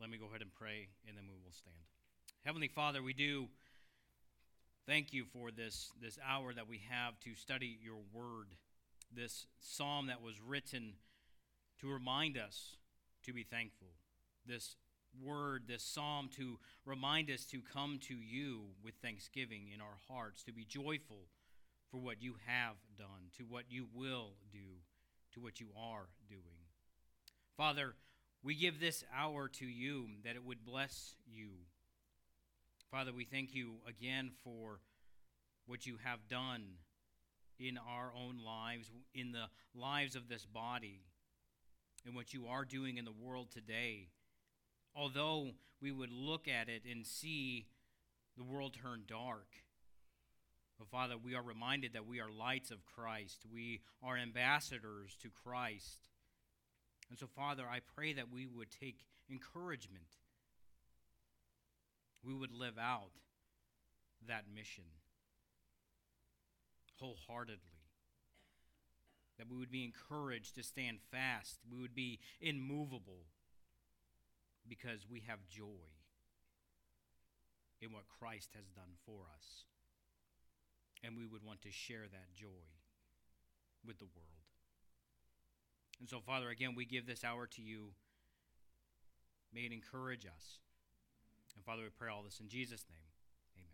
Let me go ahead and pray, and then we will stand. Heavenly Father, we do thank you for this, this hour that we have to study your word, this psalm that was written to remind us to be thankful, this word, this psalm to remind us to come to you with thanksgiving in our hearts, to be joyful for what you have done, to what you will do, to what you are doing. Father, we give this hour to you that it would bless you. Father, we thank you again for what you have done in our own lives, in the lives of this body, and what you are doing in the world today. Although we would look at it and see the world turn dark, but Father, we are reminded that we are lights of Christ. We are ambassadors to Christ. And so, Father, I pray that we would take encouragement. We would live out that mission wholeheartedly. That we would be encouraged to stand fast. We would be immovable because we have joy in what Christ has done for us. And we would want to share that joy with the world. And so, Father, again, we give this hour to you. May it encourage us. And Father, we pray all this in Jesus' name. Amen.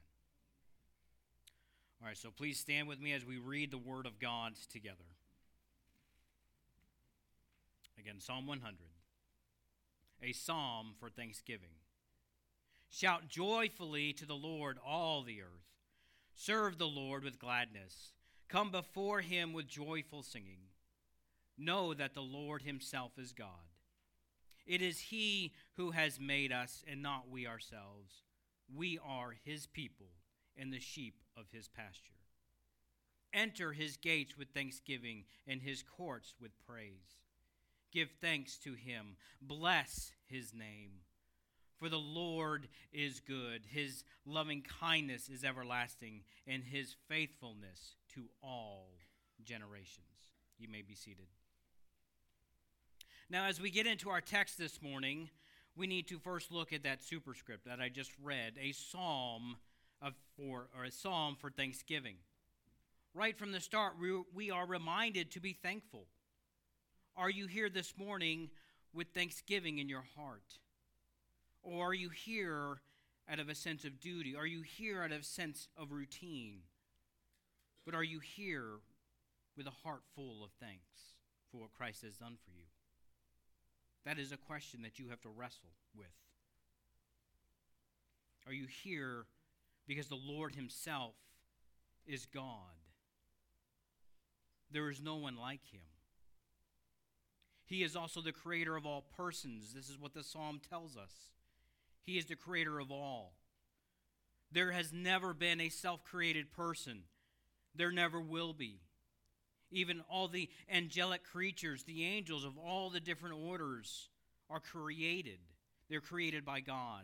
All right, so please stand with me as we read the Word of God together. Again, Psalm 100, a psalm for thanksgiving. Shout joyfully to the Lord, all the earth. Serve the Lord with gladness. Come before him with joyful singing. Know that the Lord himself is God. It is he who has made us and not we ourselves. We are his people and the sheep of his pasture. Enter his gates with thanksgiving and his courts with praise. Give thanks to him. Bless his name. For the Lord is good, his loving kindness is everlasting, and his faithfulness to all generations. You may be seated. Now, as we get into our text this morning, we need to first look at that superscript that I just read, a psalm of for or a psalm for thanksgiving. Right from the start, we, we are reminded to be thankful. Are you here this morning with thanksgiving in your heart? Or are you here out of a sense of duty? Are you here out of a sense of routine? But are you here with a heart full of thanks for what Christ has done for you? That is a question that you have to wrestle with. Are you here because the Lord Himself is God? There is no one like Him. He is also the creator of all persons. This is what the psalm tells us. He is the creator of all. There has never been a self created person, there never will be even all the angelic creatures, the angels of all the different orders, are created. They're created by God.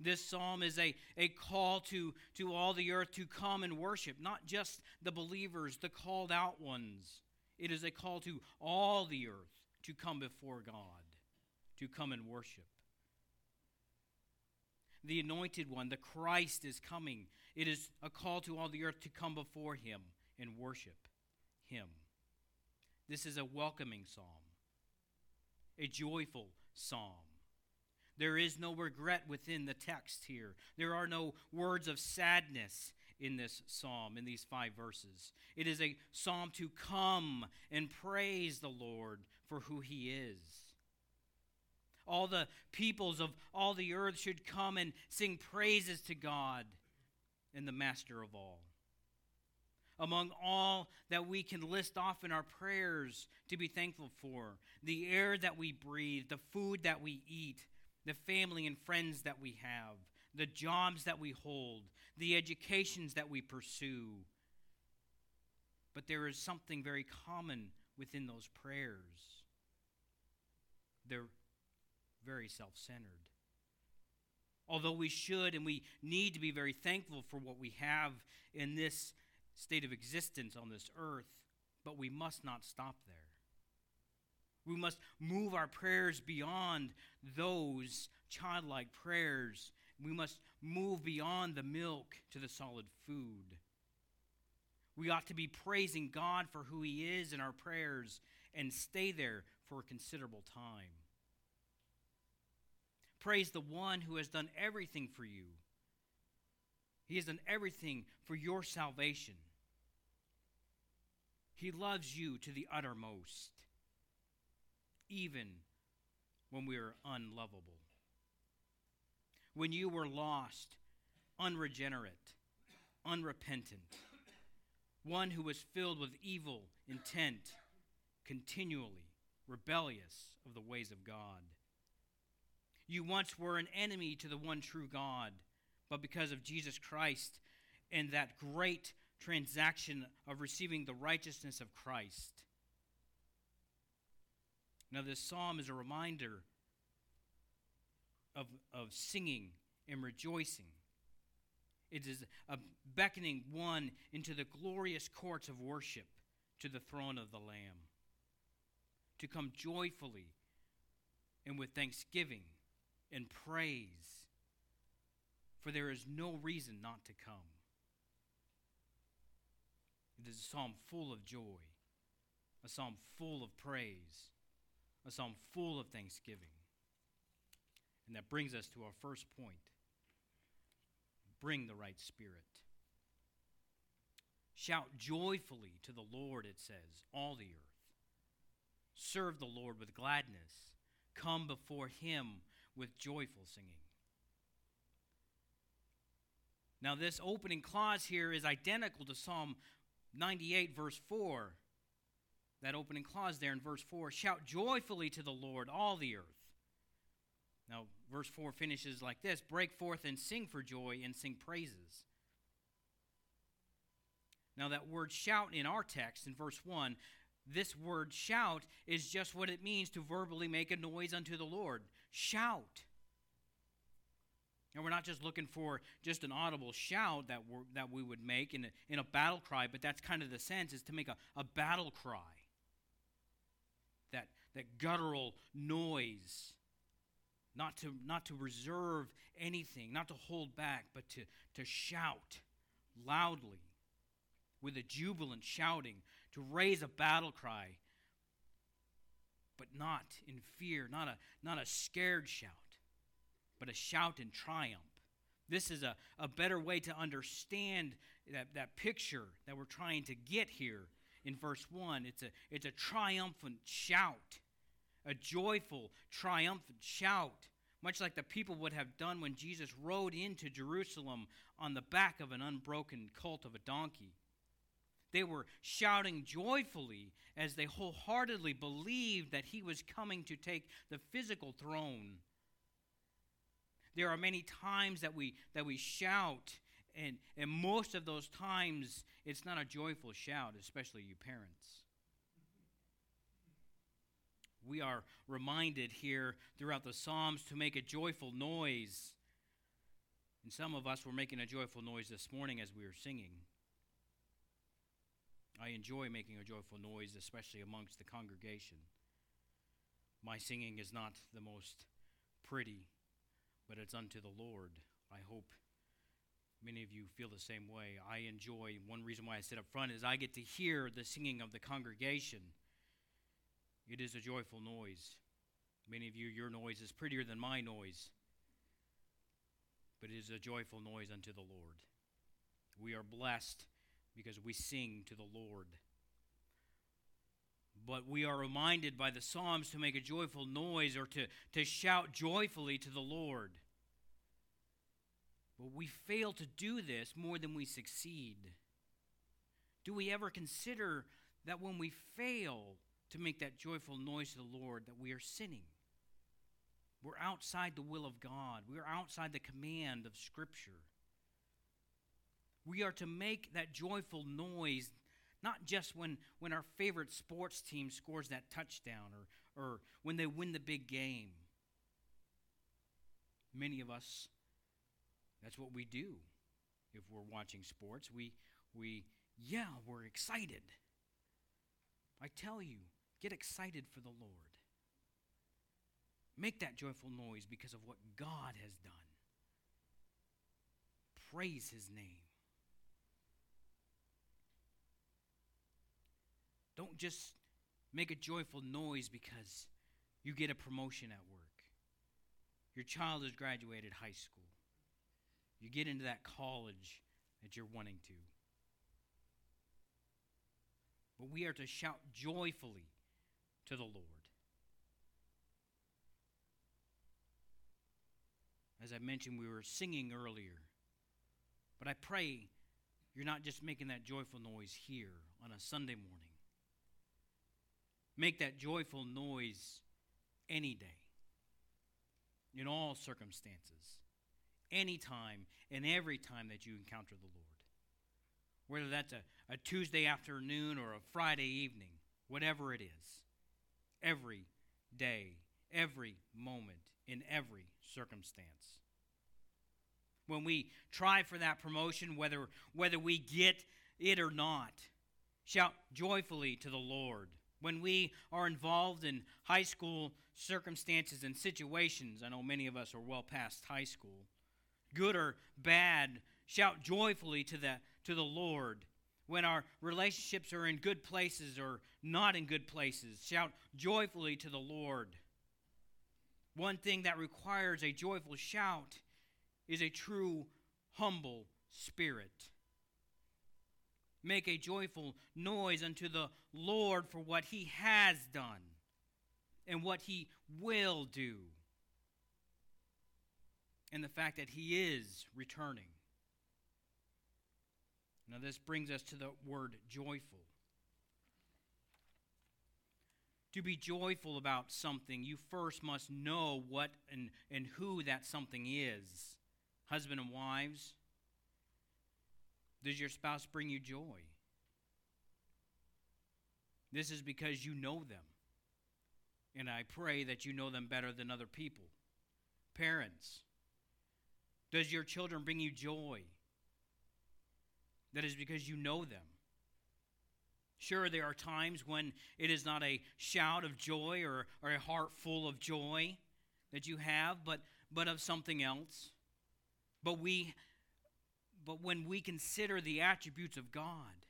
This psalm is a, a call to, to all the earth to come and worship, not just the believers, the called out ones. It is a call to all the earth to come before God, to come and worship. The anointed one, the Christ, is coming. It is a call to all the earth to come before him and worship him. This is a welcoming psalm, a joyful psalm. There is no regret within the text here. There are no words of sadness in this psalm, in these five verses. It is a psalm to come and praise the Lord for who he is. All the peoples of all the earth should come and sing praises to God and the master of all among all that we can list off in our prayers to be thankful for the air that we breathe, the food that we eat, the family and friends that we have, the jobs that we hold, the educations that we pursue. But there is something very common within those prayers. They're very self centered. Although we should and we need to be very thankful for what we have in this state of existence on this earth, but we must not stop there. We must move our prayers beyond those childlike prayers. We must move beyond the milk to the solid food. We ought to be praising God for who He is in our prayers and stay there for a considerable time. Praise the one who has done everything for you. He has done everything for your salvation. He loves you to the uttermost, even when we are unlovable. When you were lost, unregenerate, unrepentant, one who was filled with evil intent, continually rebellious of the ways of God. You once were an enemy to the one true God, but because of Jesus Christ and that great transaction of receiving the righteousness of Christ. Now, this psalm is a reminder of, of singing and rejoicing. It is a beckoning one into the glorious courts of worship to the throne of the Lamb. To come joyfully and with thanksgiving and praise, for there is no reason not to come. It is a psalm full of joy, a psalm full of praise, a psalm full of thanksgiving. And that brings us to our first point bring the right spirit. Shout joyfully to the Lord, it says, all the earth. Serve the Lord with gladness. Come before him with joyful singing. Now, this opening clause here is identical to Psalm 98, verse 4. That opening clause there in verse 4 Shout joyfully to the Lord, all the earth. Now, verse 4 finishes like this Break forth and sing for joy and sing praises. Now, that word shout in our text in verse 1, this word shout is just what it means to verbally make a noise unto the Lord. Shout. And we're not just looking for just an audible shout that, that we would make in a, in a battle cry, but that's kind of the sense, is to make a, a battle cry. That, that guttural noise. Not to, not to reserve anything, not to hold back, but to, to shout loudly with a jubilant shouting, to raise a battle cry, but not in fear, not a, not a scared shout but a shout in triumph. This is a, a better way to understand that, that picture that we're trying to get here in verse 1. It's a, it's a triumphant shout, a joyful, triumphant shout, much like the people would have done when Jesus rode into Jerusalem on the back of an unbroken colt of a donkey. They were shouting joyfully as they wholeheartedly believed that he was coming to take the physical throne there are many times that we that we shout, and, and most of those times it's not a joyful shout, especially you parents. We are reminded here throughout the Psalms to make a joyful noise. And some of us were making a joyful noise this morning as we were singing. I enjoy making a joyful noise, especially amongst the congregation. My singing is not the most pretty, but it's unto the Lord. I hope many of you feel the same way. I enjoy, one reason why I sit up front is I get to hear the singing of the congregation. It is a joyful noise. Many of you, your noise is prettier than my noise, but it is a joyful noise unto the Lord. We are blessed because we sing to the Lord. But we are reminded by the Psalms to make a joyful noise or to, to shout joyfully to the Lord. But we fail to do this more than we succeed. Do we ever consider that when we fail to make that joyful noise to the Lord, that we are sinning? We're outside the will of God, we are outside the command of Scripture. We are to make that joyful noise not just when, when our favorite sports team scores that touchdown or, or when they win the big game. Many of us, that's what we do if we're watching sports. We, we yeah, we're excited. I tell you, get excited for the Lord. Make that joyful noise because of what God has done. Praise his name. Don't just make a joyful noise because you get a promotion at work. Your child has graduated high school. You get into that college that you're wanting to. But we are to shout joyfully to the Lord. As I mentioned, we were singing earlier. But I pray you're not just making that joyful noise here on a Sunday morning. Make that joyful noise any day, in all circumstances, any time, and every time that you encounter the Lord. Whether that's a, a Tuesday afternoon or a Friday evening, whatever it is, every day, every moment, in every circumstance. When we try for that promotion, whether, whether we get it or not, shout joyfully to the Lord when we are involved in high school circumstances and situations, I know many of us are well past high school, good or bad, shout joyfully to the, to the Lord. When our relationships are in good places or not in good places, shout joyfully to the Lord. One thing that requires a joyful shout is a true, humble spirit make a joyful noise unto the Lord for what he has done and what he will do, and the fact that he is returning. Now, this brings us to the word joyful. To be joyful about something, you first must know what and, and who that something is. Husband and wives, does your spouse bring you joy? This is because you know them. And I pray that you know them better than other people. Parents, does your children bring you joy? That is because you know them. Sure, there are times when it is not a shout of joy or, or a heart full of joy that you have, but, but of something else. But we but when we consider the attributes of God,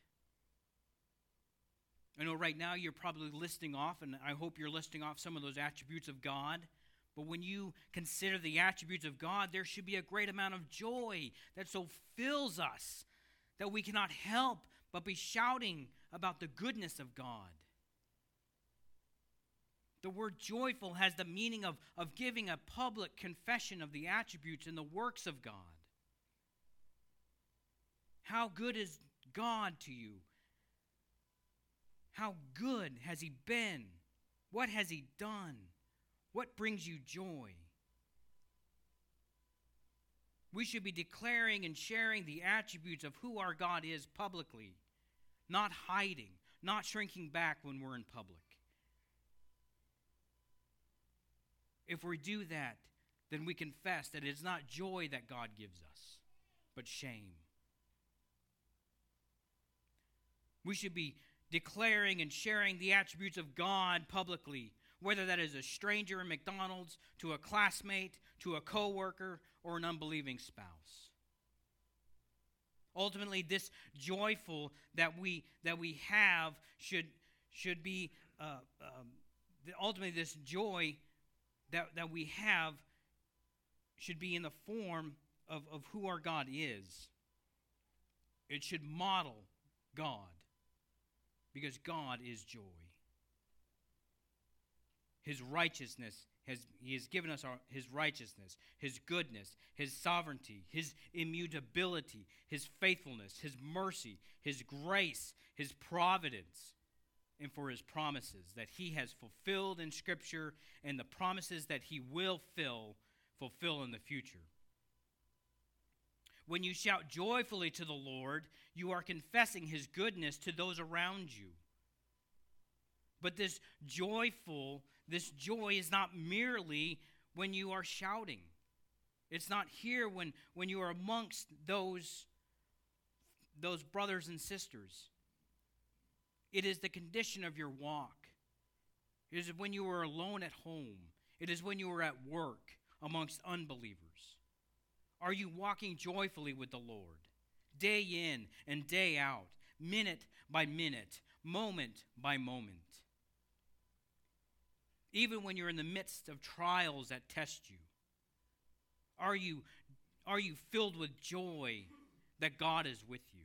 I know right now you're probably listing off, and I hope you're listing off some of those attributes of God. But when you consider the attributes of God, there should be a great amount of joy that so fills us that we cannot help but be shouting about the goodness of God. The word joyful has the meaning of, of giving a public confession of the attributes and the works of God. How good is God to you? How good has He been? What has He done? What brings you joy? We should be declaring and sharing the attributes of who our God is publicly, not hiding, not shrinking back when we're in public. If we do that, then we confess that it's not joy that God gives us, but shame. We should be declaring and sharing the attributes of God publicly, whether that is a stranger in McDonald's, to a classmate, to a coworker, or an unbelieving spouse. Ultimately, this joyful that we that we have should should be uh, um, ultimately this joy that that we have should be in the form of, of who our God is. It should model God because God is joy. His righteousness has he has given us our, his righteousness, his goodness, his sovereignty, his immutability, his faithfulness, his mercy, his grace, his providence, and for his promises that he has fulfilled in scripture and the promises that he will fill fulfill in the future. When you shout joyfully to the Lord, you are confessing his goodness to those around you. But this joyful, this joy is not merely when you are shouting. It's not here when, when you are amongst those, those brothers and sisters. It is the condition of your walk. It is when you are alone at home. It is when you are at work amongst unbelievers. Are you walking joyfully with the Lord, day in and day out, minute by minute, moment by moment? Even when you're in the midst of trials that test you, are you, are you filled with joy that God is with you?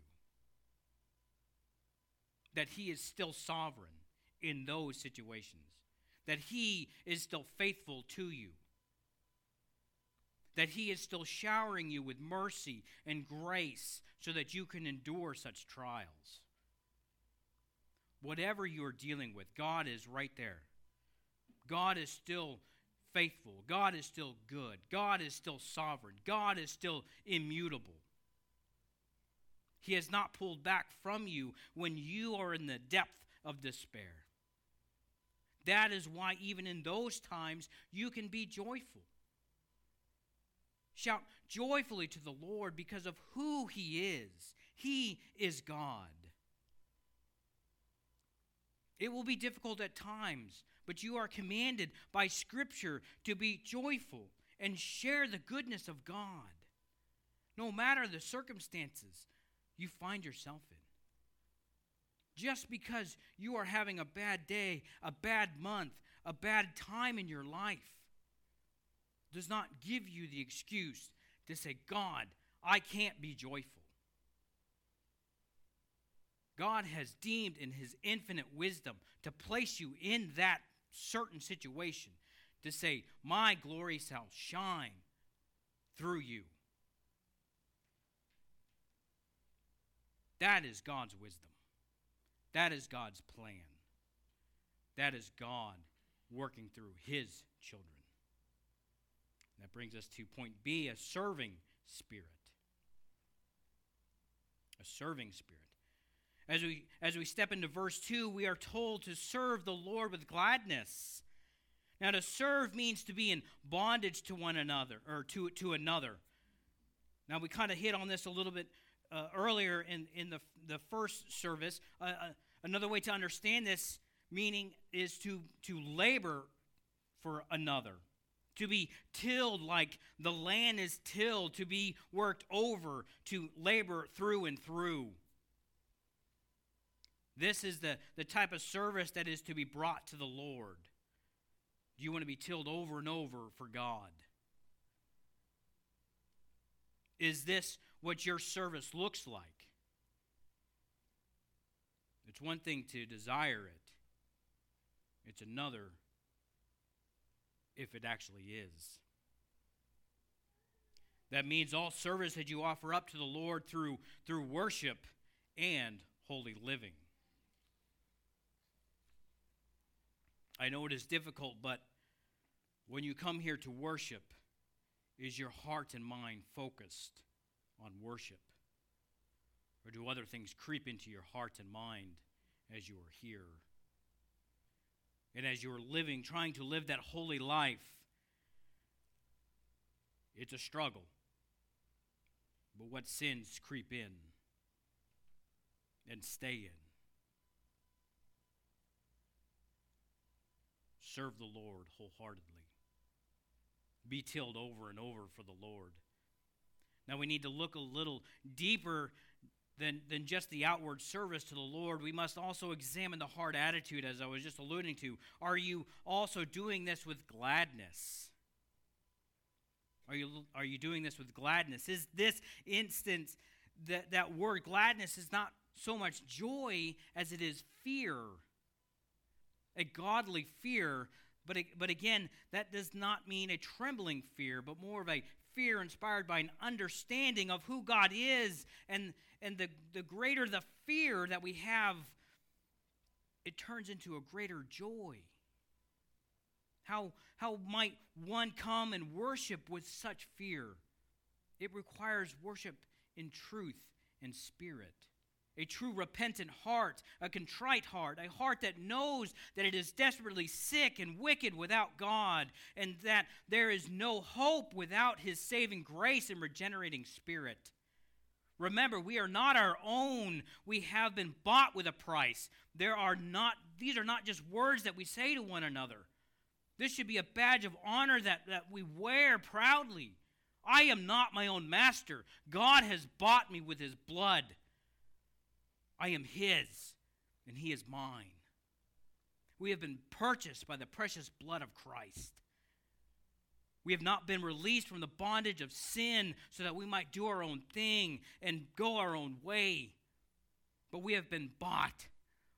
That He is still sovereign in those situations? That He is still faithful to you? That He is still showering you with mercy and grace so that you can endure such trials? Whatever you are dealing with, God is right there. God is still faithful. God is still good. God is still sovereign. God is still immutable. He has not pulled back from you when you are in the depth of despair. That is why, even in those times, you can be joyful. Shout joyfully to the Lord because of who He is. He is God. It will be difficult at times, but you are commanded by Scripture to be joyful and share the goodness of God, no matter the circumstances you find yourself in. Just because you are having a bad day, a bad month, a bad time in your life, does not give you the excuse to say, God, I can't be joyful. God has deemed in his infinite wisdom to place you in that certain situation to say, My glory shall shine through you. That is God's wisdom. That is God's plan. That is God working through his children. That brings us to point B a serving spirit. A serving spirit. As we, as we step into verse 2, we are told to serve the Lord with gladness. Now, to serve means to be in bondage to one another, or to, to another. Now, we kind of hit on this a little bit uh, earlier in, in the, the first service. Uh, uh, another way to understand this meaning is to, to labor for another, to be tilled like the land is tilled, to be worked over, to labor through and through. This is the, the type of service that is to be brought to the Lord. Do you want to be tilled over and over for God? Is this what your service looks like? It's one thing to desire it, it's another if it actually is. That means all service that you offer up to the Lord through, through worship and holy living. I know it is difficult, but when you come here to worship, is your heart and mind focused on worship? Or do other things creep into your heart and mind as you are here? And as you are living, trying to live that holy life, it's a struggle. But what sins creep in and stay in? Serve the Lord wholeheartedly. Be tilled over and over for the Lord. Now we need to look a little deeper than, than just the outward service to the Lord. We must also examine the heart attitude, as I was just alluding to. Are you also doing this with gladness? Are you, are you doing this with gladness? Is this instance, that, that word gladness is not so much joy as it is fear a godly fear. But, but again, that does not mean a trembling fear, but more of a fear inspired by an understanding of who God is. And, and the, the greater the fear that we have, it turns into a greater joy. How, how might one come and worship with such fear? It requires worship in truth and spirit a true repentant heart, a contrite heart, a heart that knows that it is desperately sick and wicked without God, and that there is no hope without His saving grace and regenerating spirit. Remember, we are not our own. We have been bought with a price. There are not these are not just words that we say to one another. This should be a badge of honor that, that we wear proudly. I am not my own master. God has bought me with his blood. I am his, and he is mine. We have been purchased by the precious blood of Christ. We have not been released from the bondage of sin so that we might do our own thing and go our own way. But we have been bought,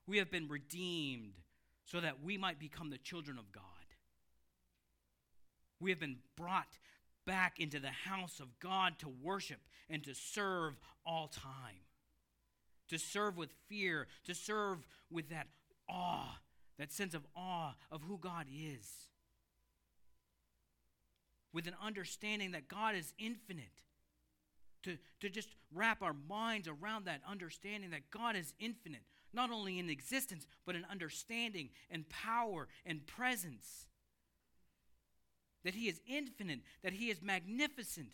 we have been redeemed so that we might become the children of God. We have been brought back into the house of God to worship and to serve all time. To serve with fear, to serve with that awe, that sense of awe of who God is. With an understanding that God is infinite. To, to just wrap our minds around that understanding that God is infinite, not only in existence, but in understanding and power and presence that He is infinite, that He is magnificent,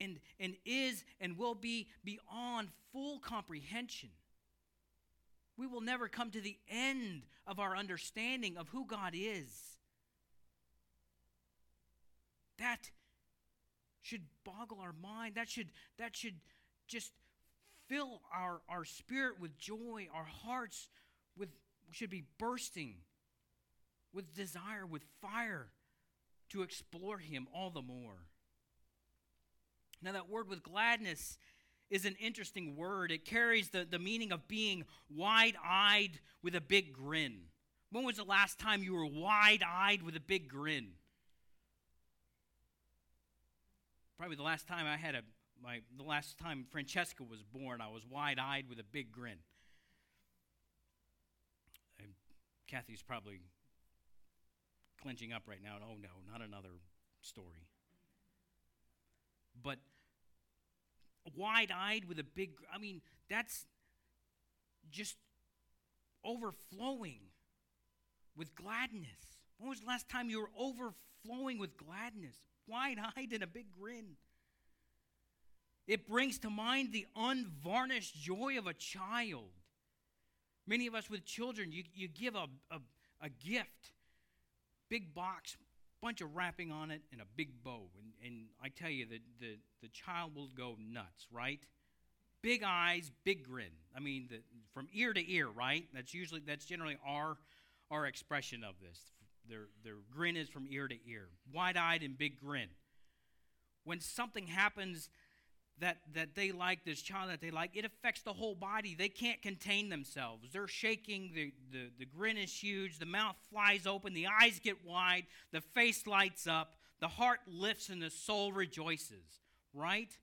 and, and is and will be beyond full comprehension. We will never come to the end of our understanding of who God is. That should boggle our mind. That should, that should just fill our, our spirit with joy. Our hearts with, should be bursting with desire, with fire to explore Him all the more. Now, that word with gladness is an interesting word. It carries the, the meaning of being wide eyed with a big grin. When was the last time you were wide eyed with a big grin? Probably the last time I had a my the last time Francesca was born, I was wide eyed with a big grin. And Kathy's probably clenching up right now. Oh, no, not another story. But wide eyed with a big, I mean, that's just overflowing with gladness. When was the last time you were overflowing with gladness? Wide eyed and a big grin. It brings to mind the unvarnished joy of a child. Many of us with children, you, you give a, a, a gift big box, bunch of wrapping on it, and a big bow. And, and I tell you, the, the, the child will go nuts, right? Big eyes, big grin. I mean, the, from ear to ear, right? That's usually, that's generally our, our expression of this. Their, their grin is from ear to ear, wide eyed and big grin. When something happens that, that they like, this child that they like, it affects the whole body. They can't contain themselves. They're shaking, the, the, the grin is huge, the mouth flies open, the eyes get wide, the face lights up, the heart lifts, and the soul rejoices, right?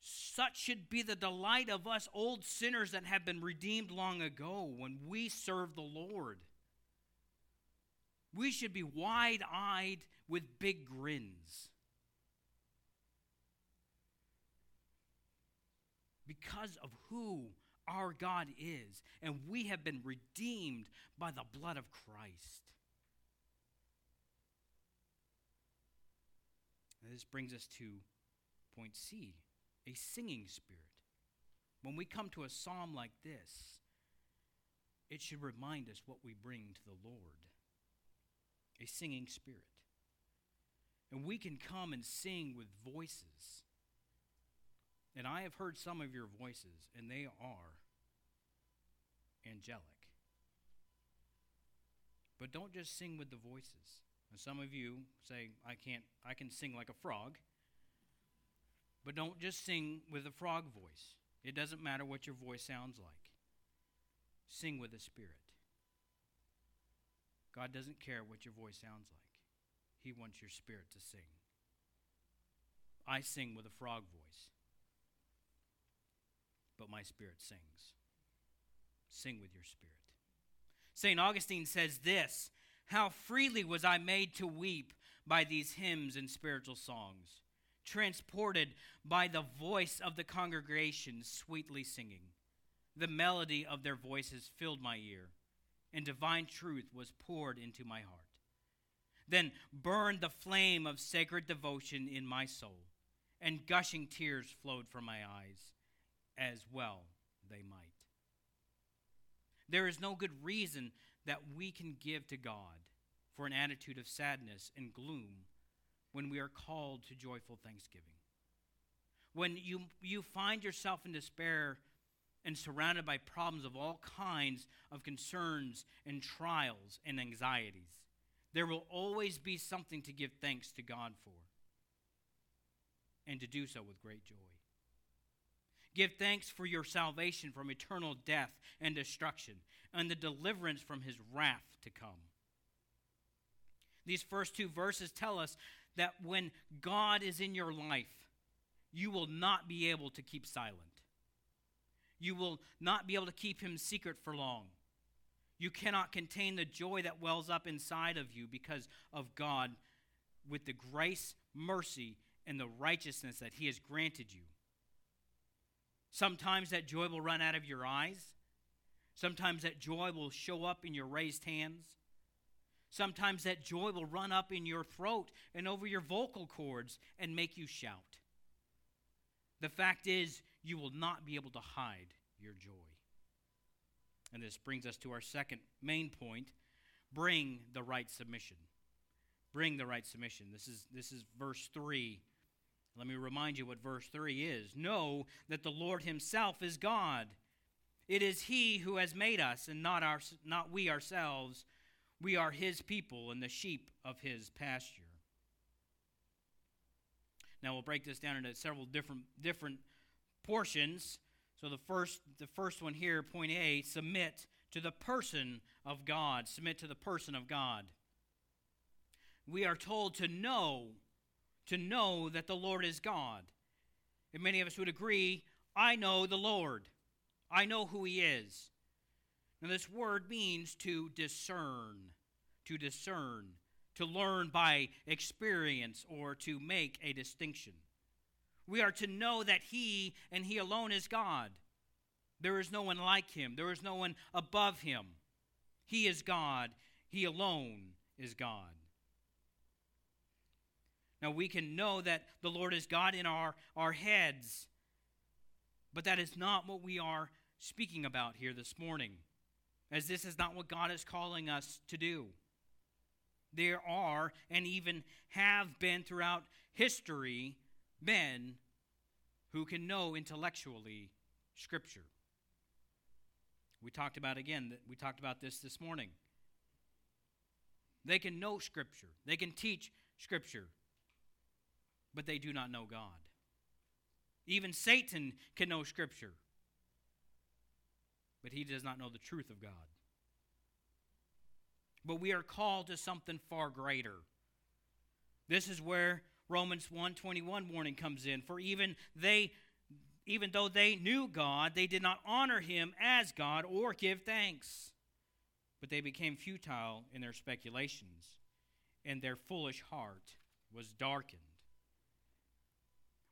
Such should be the delight of us old sinners that have been redeemed long ago when we serve the Lord. We should be wide eyed with big grins. Because of who our God is, and we have been redeemed by the blood of Christ. This brings us to point C a singing spirit. When we come to a psalm like this, it should remind us what we bring to the Lord a singing spirit. And we can come and sing with voices and I have heard some of your voices, and they are angelic. But don't just sing with the voices. And some of you say, I can't, I can sing like a frog. But don't just sing with a frog voice. It doesn't matter what your voice sounds like. Sing with the Spirit. God doesn't care what your voice sounds like, He wants your spirit to sing. I sing with a frog voice but my spirit sings. Sing with your spirit. St. Augustine says this How freely was I made to weep by these hymns and spiritual songs, transported by the voice of the congregation sweetly singing. The melody of their voices filled my ear, and divine truth was poured into my heart. Then burned the flame of sacred devotion in my soul, and gushing tears flowed from my eyes as well they might. There is no good reason that we can give to God for an attitude of sadness and gloom when we are called to joyful thanksgiving. When you, you find yourself in despair and surrounded by problems of all kinds of concerns and trials and anxieties, there will always be something to give thanks to God for and to do so with great joy. Give thanks for your salvation from eternal death and destruction and the deliverance from his wrath to come. These first two verses tell us that when God is in your life, you will not be able to keep silent. You will not be able to keep him secret for long. You cannot contain the joy that wells up inside of you because of God with the grace, mercy, and the righteousness that he has granted you. Sometimes that joy will run out of your eyes. Sometimes that joy will show up in your raised hands. Sometimes that joy will run up in your throat and over your vocal cords and make you shout. The fact is, you will not be able to hide your joy. And this brings us to our second main point bring the right submission. Bring the right submission. This is, this is verse 3. Let me remind you what verse 3 is. Know that the Lord Himself is God. It is He who has made us, and not, our, not we ourselves we are his people and the sheep of his pasture. Now we'll break this down into several different different portions. So the first the first one here, point A, submit to the person of God. Submit to the person of God. We are told to know, to know that the Lord is God. And many of us would agree, I know the Lord. I know who he is. Now, this word means to discern, to discern, to learn by experience, or to make a distinction. We are to know that He and He alone is God. There is no one like Him, there is no one above Him. He is God, He alone is God. Now, we can know that the Lord is God in our, our heads, but that is not what we are speaking about here this morning as this is not what God is calling us to do. There are, and even have been throughout history, men who can know intellectually Scripture. We talked about again, that we talked about this this morning. They can know Scripture, they can teach Scripture, but they do not know God. Even Satan can know Scripture, but he does not know the truth of God. But we are called to something far greater. This is where Romans 1:21 warning comes in. For even they even though they knew God, they did not honor him as God or give thanks. But they became futile in their speculations, and their foolish heart was darkened.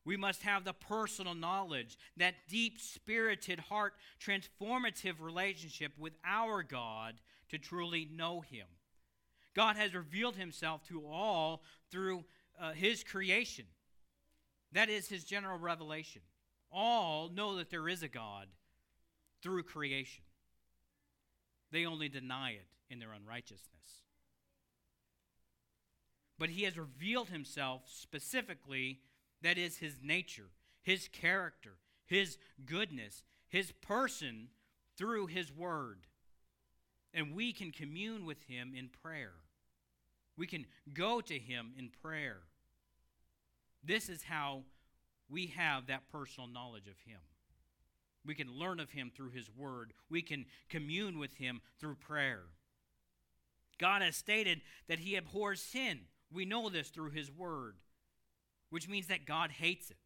We must have the personal knowledge, that deep spirited, heart transformative relationship with our God to truly know Him. God has revealed Himself to all through uh, His creation. That is His general revelation. All know that there is a God through creation, they only deny it in their unrighteousness. But He has revealed Himself specifically that is his nature, his character, his goodness, his person through his word. And we can commune with him in prayer. We can go to him in prayer. This is how we have that personal knowledge of him. We can learn of him through his word. We can commune with him through prayer. God has stated that he abhors sin. We know this through his word which means that God hates it.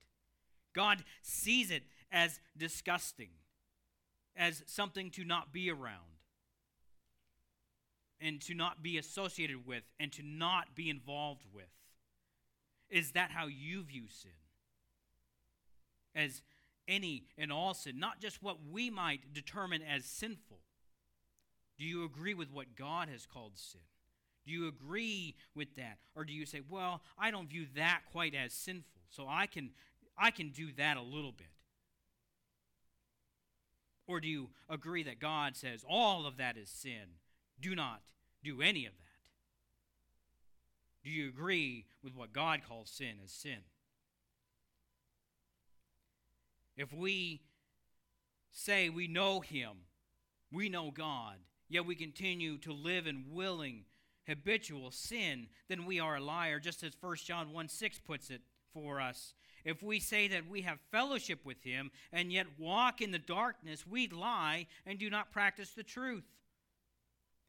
God sees it as disgusting, as something to not be around, and to not be associated with, and to not be involved with. Is that how you view sin? As any and all sin, not just what we might determine as sinful. Do you agree with what God has called sin? Do you agree with that? Or do you say, well, I don't view that quite as sinful, so I can, I can do that a little bit? Or do you agree that God says all of that is sin? Do not do any of that? Do you agree with what God calls sin as sin? If we say we know Him, we know God, yet we continue to live in willing, habitual sin, then we are a liar, just as 1 John 1 6 puts it for us. If we say that we have fellowship with Him and yet walk in the darkness, we lie and do not practice the truth.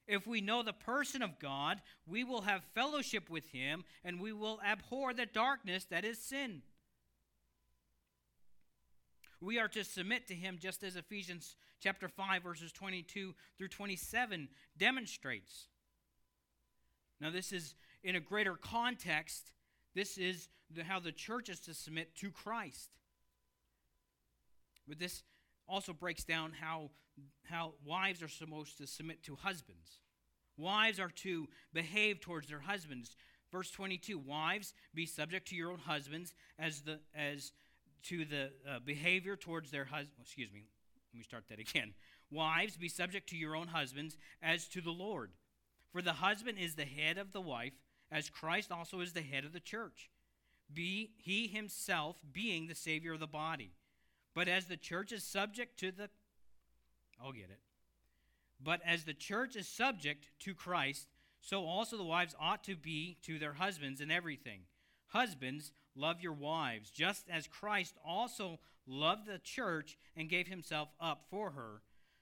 If we know the person of God, we will have fellowship with Him and we will abhor the darkness that is sin. We are to submit to him just as Ephesians chapter 5 verses 22 through 27 demonstrates. Now this is in a greater context. This is the, how the church is to submit to Christ. But this also breaks down how how wives are supposed to submit to husbands. Wives are to behave towards their husbands. Verse 22 Wives, be subject to your own husbands as the as to the uh, behavior towards their husbands. Excuse me, let me start that again. Wives, be subject to your own husbands as to the Lord. For the husband is the head of the wife, as Christ also is the head of the church. Be he himself being the Savior of the body. But as the church is subject to the. I'll get it. But as the church is subject to Christ, so also the wives ought to be to their husbands in everything. Husbands, love your wives, just as Christ also loved the church and gave himself up for her,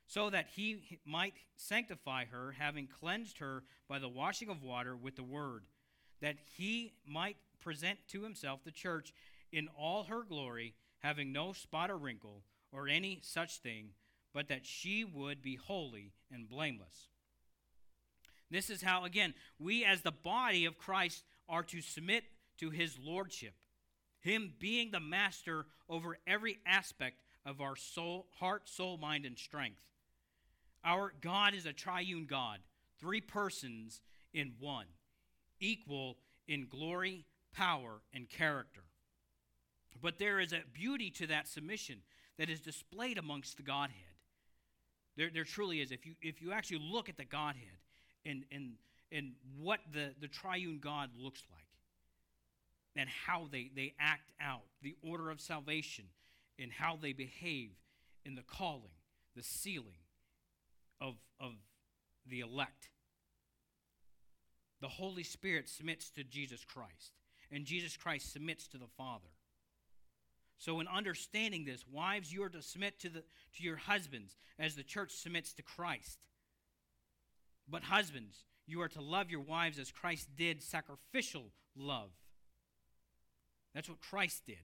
so that he might sanctify her, having cleansed her by the washing of water with the word, that he might present to himself the church in all her glory, having no spot or wrinkle or any such thing, but that she would be holy and blameless. This is how, again, we as the body of Christ are to submit to his lordship. Him being the master over every aspect of our soul, heart, soul, mind, and strength. Our God is a triune God, three persons in one, equal in glory, power, and character. But there is a beauty to that submission that is displayed amongst the Godhead. There, there truly is. If you, if you actually look at the Godhead and, and, and what the, the triune God looks like, and how they, they act out, the order of salvation, and how they behave in the calling, the sealing of, of the elect. The Holy Spirit submits to Jesus Christ, and Jesus Christ submits to the Father. So, in understanding this, wives, you are to submit to, the, to your husbands as the church submits to Christ. But, husbands, you are to love your wives as Christ did sacrificial love that's what Christ did.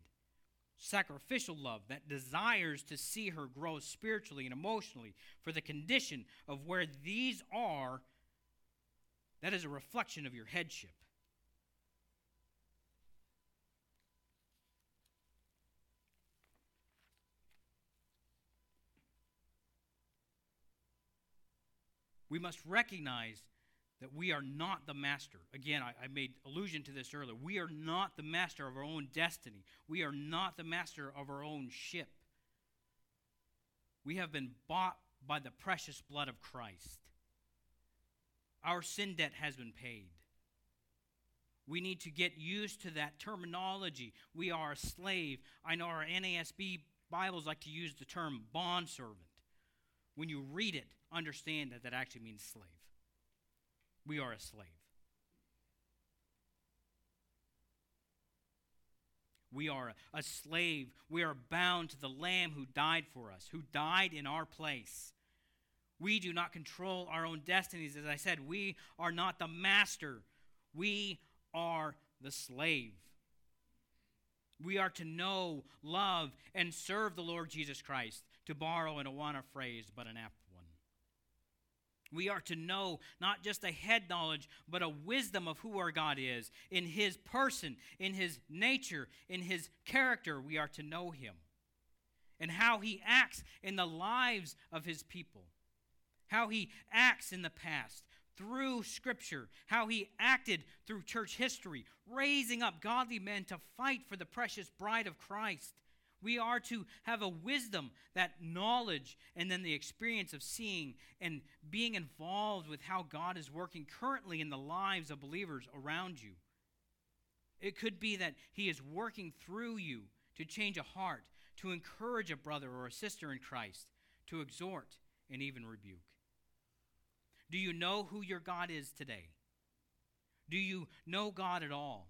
Sacrificial love that desires to see her grow spiritually and emotionally for the condition of where these are, that is a reflection of your headship. We must recognize that we are not the master. Again, I, I, made allusion to this earlier. We are not the master of our own destiny, we are not the master of our own ship. We have been bought by the precious blood of Christ. Our sin debt has been paid. We need to get used to that terminology. We are a slave. I know our NASB Bibles like to use the term bondservant. When you read it, understand that that actually means slave we are a slave. We are a slave. We are bound to the Lamb who died for us, who died in our place. We do not control our own destinies. As I said, we are not the master, we are the slave. We are to know, love, and serve the Lord Jesus Christ, to borrow an Awana phrase, but an apt we are to know not just a head knowledge, but a wisdom of who our God is. In his person, in his nature, in his character, we are to know him. And how he acts in the lives of his people. How he acts in the past through Scripture. How he acted through church history, raising up godly men to fight for the precious bride of Christ we are to have a wisdom, that knowledge, and then the experience of seeing and being involved with how God is working currently in the lives of believers around you. It could be that He is working through you to change a heart, to encourage a brother or a sister in Christ, to exhort and even rebuke. Do you know who your God is today? Do you know God at all?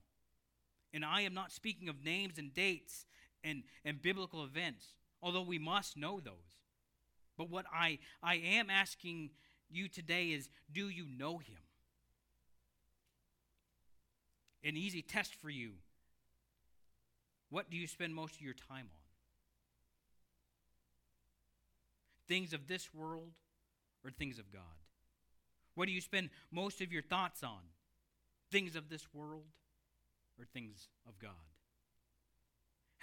And I am not speaking of names and dates and, and biblical events, although we must know those. But what I, I am asking you today is do you know Him? An easy test for you. What do you spend most of your time on? Things of this world or things of God? What do you spend most of your thoughts on? Things of this world or things of God?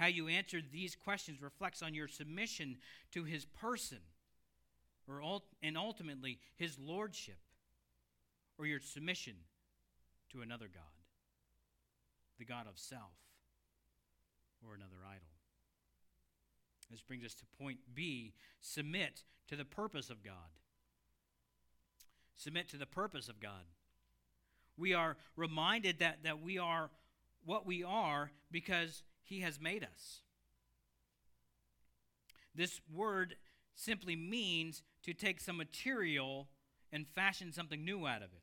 How you answer these questions reflects on your submission to his person or and ultimately his lordship or your submission to another God, the God of self or another idol. This brings us to point B submit to the purpose of God. Submit to the purpose of God. We are reminded that, that we are what we are because He has made us. This word simply means to take some material and fashion something new out of it.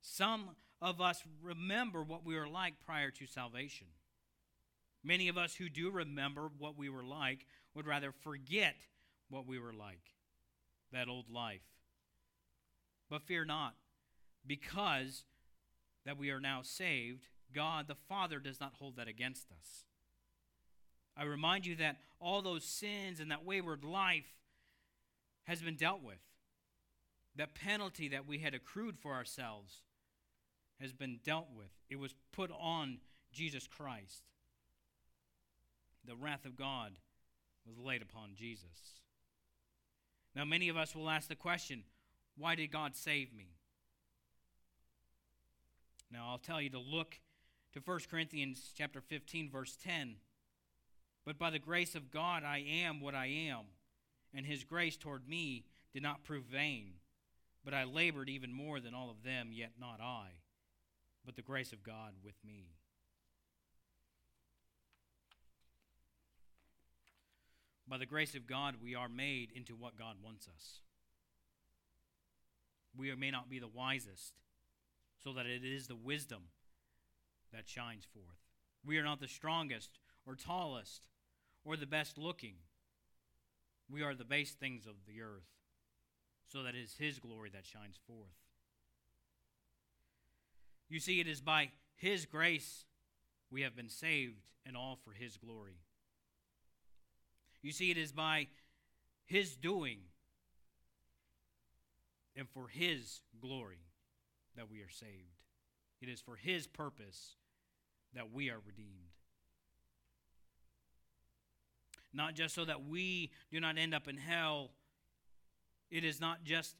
Some of us remember what we were like prior to salvation. Many of us who do remember what we were like would rather forget what we were like, that old life. But fear not, because that we are now saved, God the Father does not hold that against us. I remind you that all those sins and that wayward life has been dealt with. That penalty that we had accrued for ourselves has been dealt with. It was put on Jesus Christ. The wrath of God was laid upon Jesus. Now, many of us will ask the question why did God save me? Now, I'll tell you to look to 1 Corinthians chapter 15 verse 10. But by the grace of God I am what I am, and his grace toward me did not prove vain, but I labored even more than all of them, yet not I, but the grace of God with me. By the grace of God, we are made into what God wants us. We may not be the wisest, so that it is the wisdom that shines forth. We are not the strongest or tallest or the best looking. We are the base things of the earth, so that it is His glory that shines forth. You see, it is by His grace we have been saved, and all for His glory. You see, it is by His doing and for His glory that we are saved. It is for His purpose that we are redeemed. Not just so that we do not end up in hell, it is not just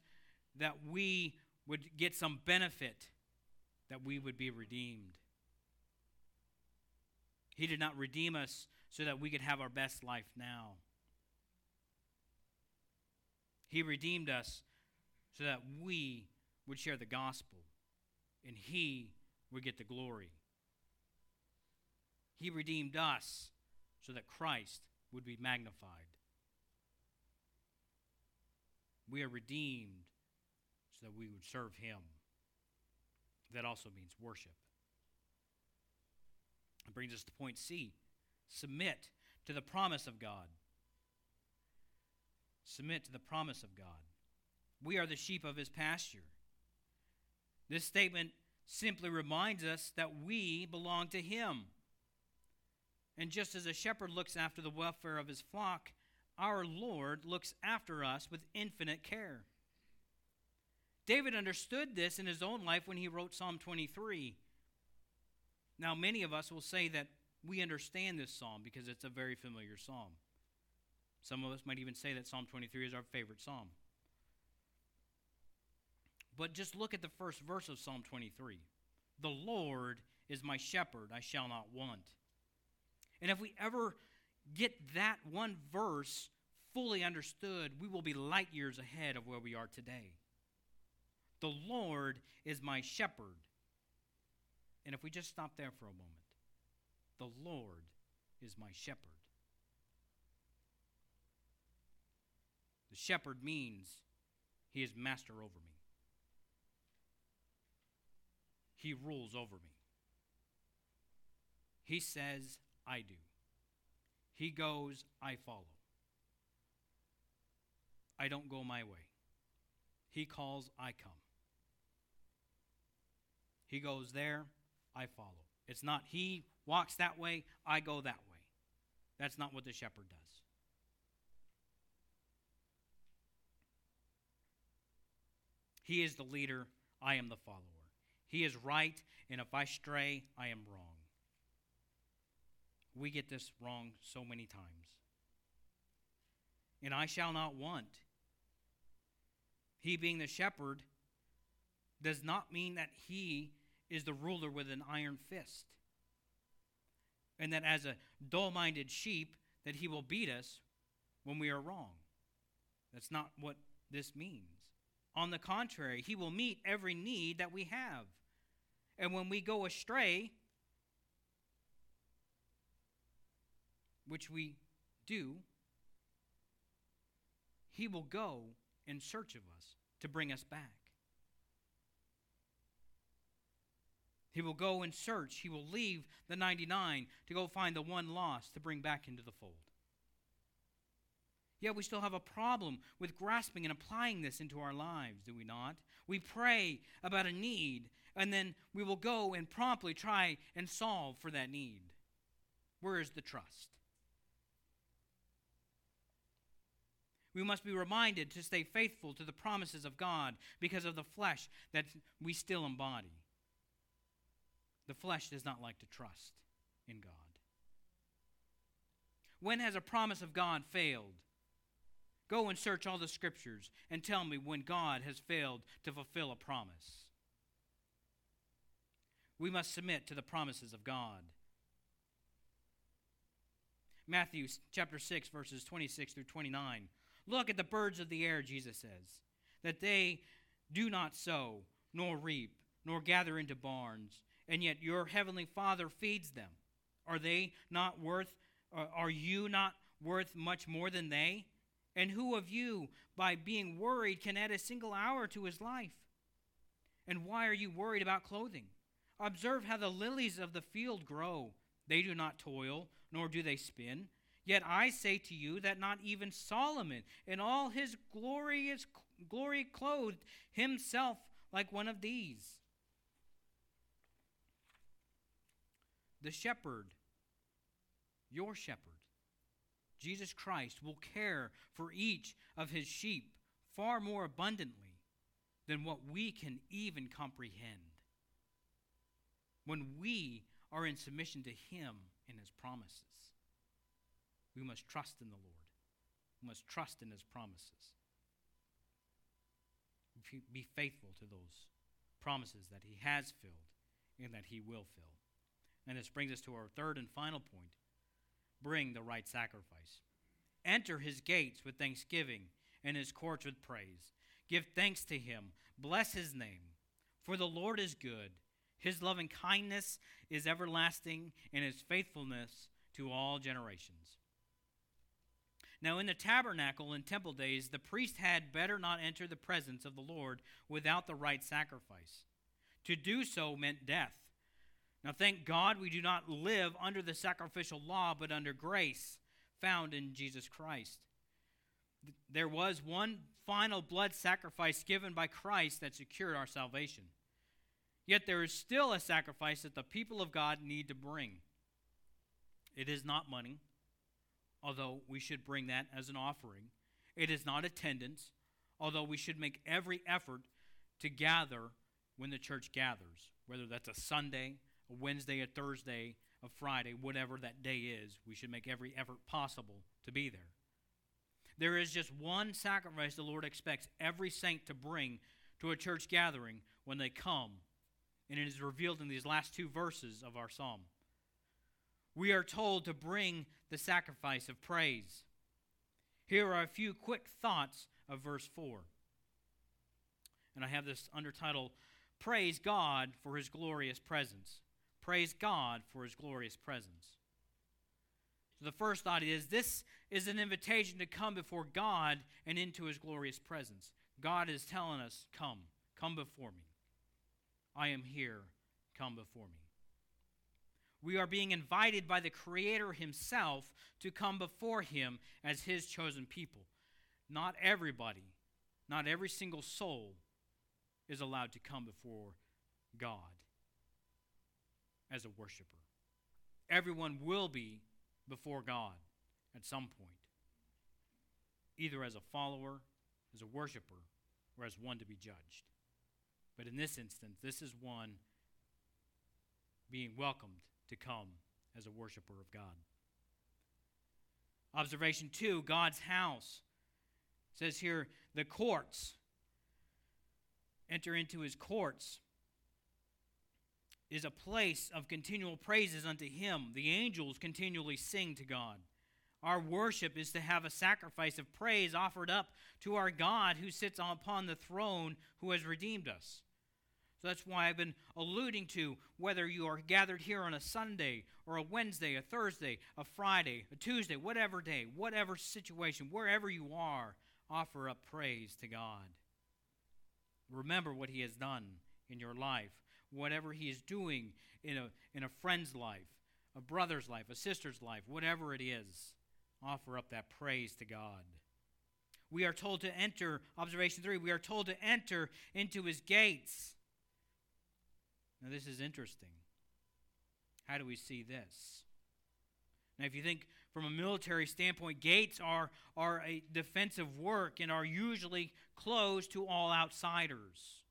that we would get some benefit, that we would be redeemed. He did not redeem us so that we could have our best life now. He redeemed us so that we would share the gospel and He would get the glory. He redeemed us so that Christ would be magnified. We are redeemed so that we would serve Him. That also means worship. It brings us to point C submit to the promise of God. Submit to the promise of God. We are the sheep of His pasture. This statement simply reminds us that we belong to Him. And just as a shepherd looks after the welfare of his flock, our Lord looks after us with infinite care. David understood this in his own life when he wrote Psalm 23. Now, many of us will say that we understand this psalm because it's a very familiar psalm. Some of us might even say that Psalm 23 is our favorite psalm. But just look at the first verse of Psalm 23 The Lord is my shepherd, I shall not want. And if we ever get that one verse fully understood, we will be light years ahead of where we are today. The Lord is my shepherd. And if we just stop there for a moment, the Lord is my shepherd. The shepherd means he is master over me, he rules over me. He says, I do. He goes, I follow. I don't go my way. He calls, I come. He goes there, I follow. It's not he walks that way, I go that way. That's not what the shepherd does. He is the leader, I am the follower. He is right, and if I stray, I am wrong. We get this wrong so many times. And I shall not want. He being the shepherd does not mean that he is the ruler with an iron fist. And that as a dull minded sheep, that he will beat us when we are wrong. That's not what this means. On the contrary, he will meet every need that we have. And when we go astray, which we do, he will go in search of us to bring us back. He will go and search. He will leave the 99 to go find the one lost to bring back into the fold. Yet we still have a problem with grasping and applying this into our lives, do we not? We pray about a need, and then we will go and promptly try and solve for that need. Where is the trust? We must be reminded to stay faithful to the promises of God because of the flesh that we still embody. The flesh does not like to trust in God. When has a promise of God failed? Go and search all the scriptures and tell me when God has failed to fulfill a promise. We must submit to the promises of God. Matthew chapter 6, verses 26 through 29. Look at the birds of the air, Jesus says, that they do not sow, nor reap, nor gather into barns and yet your heavenly Father feeds them. Are they not worth, uh, are you not worth much more than they? And who of you, by being worried, can add a single hour to his life? And why are you worried about clothing? Observe how the lilies of the field grow. They do not toil, nor do they spin. Yet I say to you that not even Solomon, in all his glorious glory, clothed himself like one of these. the shepherd, your shepherd, Jesus Christ, will care for each of his sheep far more abundantly than what we can even comprehend. When we are in submission to him and his promises, we must trust in the Lord. We must trust in his promises. Be faithful to those promises that he has filled and that he will fill. And this brings us to our third and final point bring the right sacrifice. Enter his gates with thanksgiving and his courts with praise. Give thanks to him. Bless his name. For the Lord is good. His loving kindness is everlasting, and his faithfulness to all generations. Now, in the tabernacle in temple days, the priest had better not enter the presence of the Lord without the right sacrifice. To do so meant death. Now, thank God we do not live under the sacrificial law, but under grace found in Jesus Christ. There was one final blood sacrifice given by Christ that secured our salvation. Yet there is still a sacrifice that the people of God need to bring. It is not money, although we should bring that as an offering. It is not attendance, although we should make every effort to gather when the church gathers, whether that's a Sunday, a Wednesday, a Thursday, a Friday, whatever that day is, we should make every effort possible to be there. There is just one sacrifice the Lord expects every saint to bring to a church gathering when they come, and it is revealed in these last two verses of our psalm. We are told to bring the sacrifice of praise. Here are a few quick thoughts of verse 4. And I have this undertitle Praise God for His glorious presence. praise God for his glorious presence. So the first thought is this is an invitation to come before God and into his glorious presence. God is telling us, Come, come before me. I am here, come before me. We are being invited by the Creator Himself to come before Him as His chosen people. Not everybody, not every single soul is allowed to come before God as a worshiper. Everyone will be before God at some point, either as a follower, as a worshiper, or as one to be judged. But in this instance, this is one being welcomed to come as a worshiper of God. Observation two God's house. It says here, the courts. Enter into his courts is a place of continual praises unto him. The angels continually sing to God. Our worship is to have a sacrifice of praise offered up to our God who sits upon the throne who has redeemed us. So that's why I've been alluding to whether you are gathered here on a Sunday or a Wednesday, a Thursday, a Friday, a Tuesday, whatever day, whatever situation, wherever you are, offer up praise to God. Remember what He has done in your life, whatever He is doing in a, in a friend's life, a brother's life, a sister's life, whatever it is, offer up that praise to God. We are told to enter, observation three, we are told to enter into His gates now, this is interesting. How do we see this? Now, if you think from a military standpoint, gates are, are a defensive work and are usually closed to all outsiders.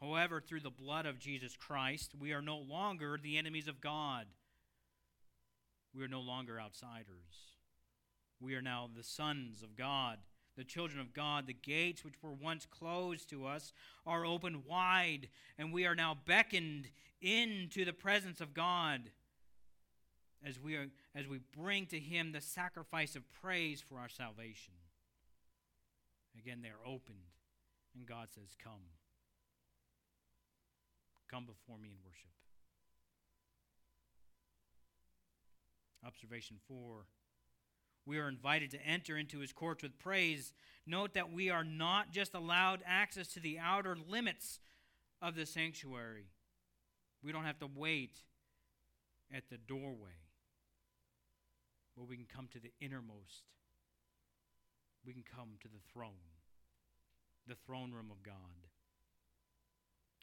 However, through the blood of Jesus Christ, we are no longer the enemies of God. We are no longer outsiders. We are now the sons of God the children of God, the gates which were once closed to us are opened wide, and we are now beckoned into the presence of God as we, are, as we bring to Him the sacrifice of praise for our salvation. Again, they are opened, and God says, Come. Come before me and worship. Observation 4 we are invited to enter into his courts with praise. Note that we are not just allowed access to the outer limits of the sanctuary. We don't have to wait at the doorway, but we can come to the innermost. We can come to the throne, the throne room of God.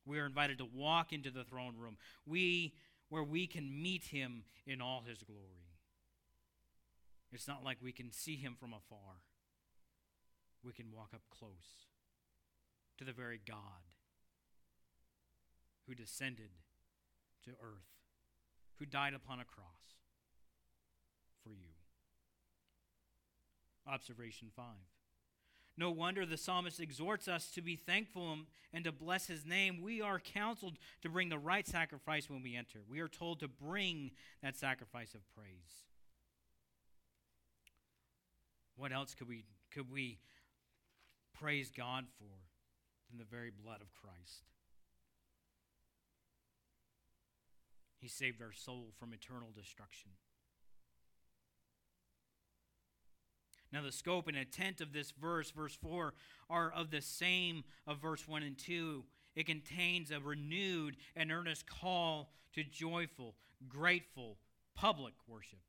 We are invited to walk into the throne room, we where we can meet him in all his glory. It's not like we can see him from afar. We can walk up close to the very God who descended to earth, who died upon a cross for you. Observation 5. No wonder the psalmist exhorts us to be thankful and to bless his name. We are counseled to bring the right sacrifice when we enter. We are told to bring that sacrifice of praise. What else could we, could we praise God for than the very blood of Christ? He saved our soul from eternal destruction. Now, the scope and intent of this verse, verse 4, are of the same of verse 1 and 2. It contains a renewed and earnest call to joyful, grateful, public worship.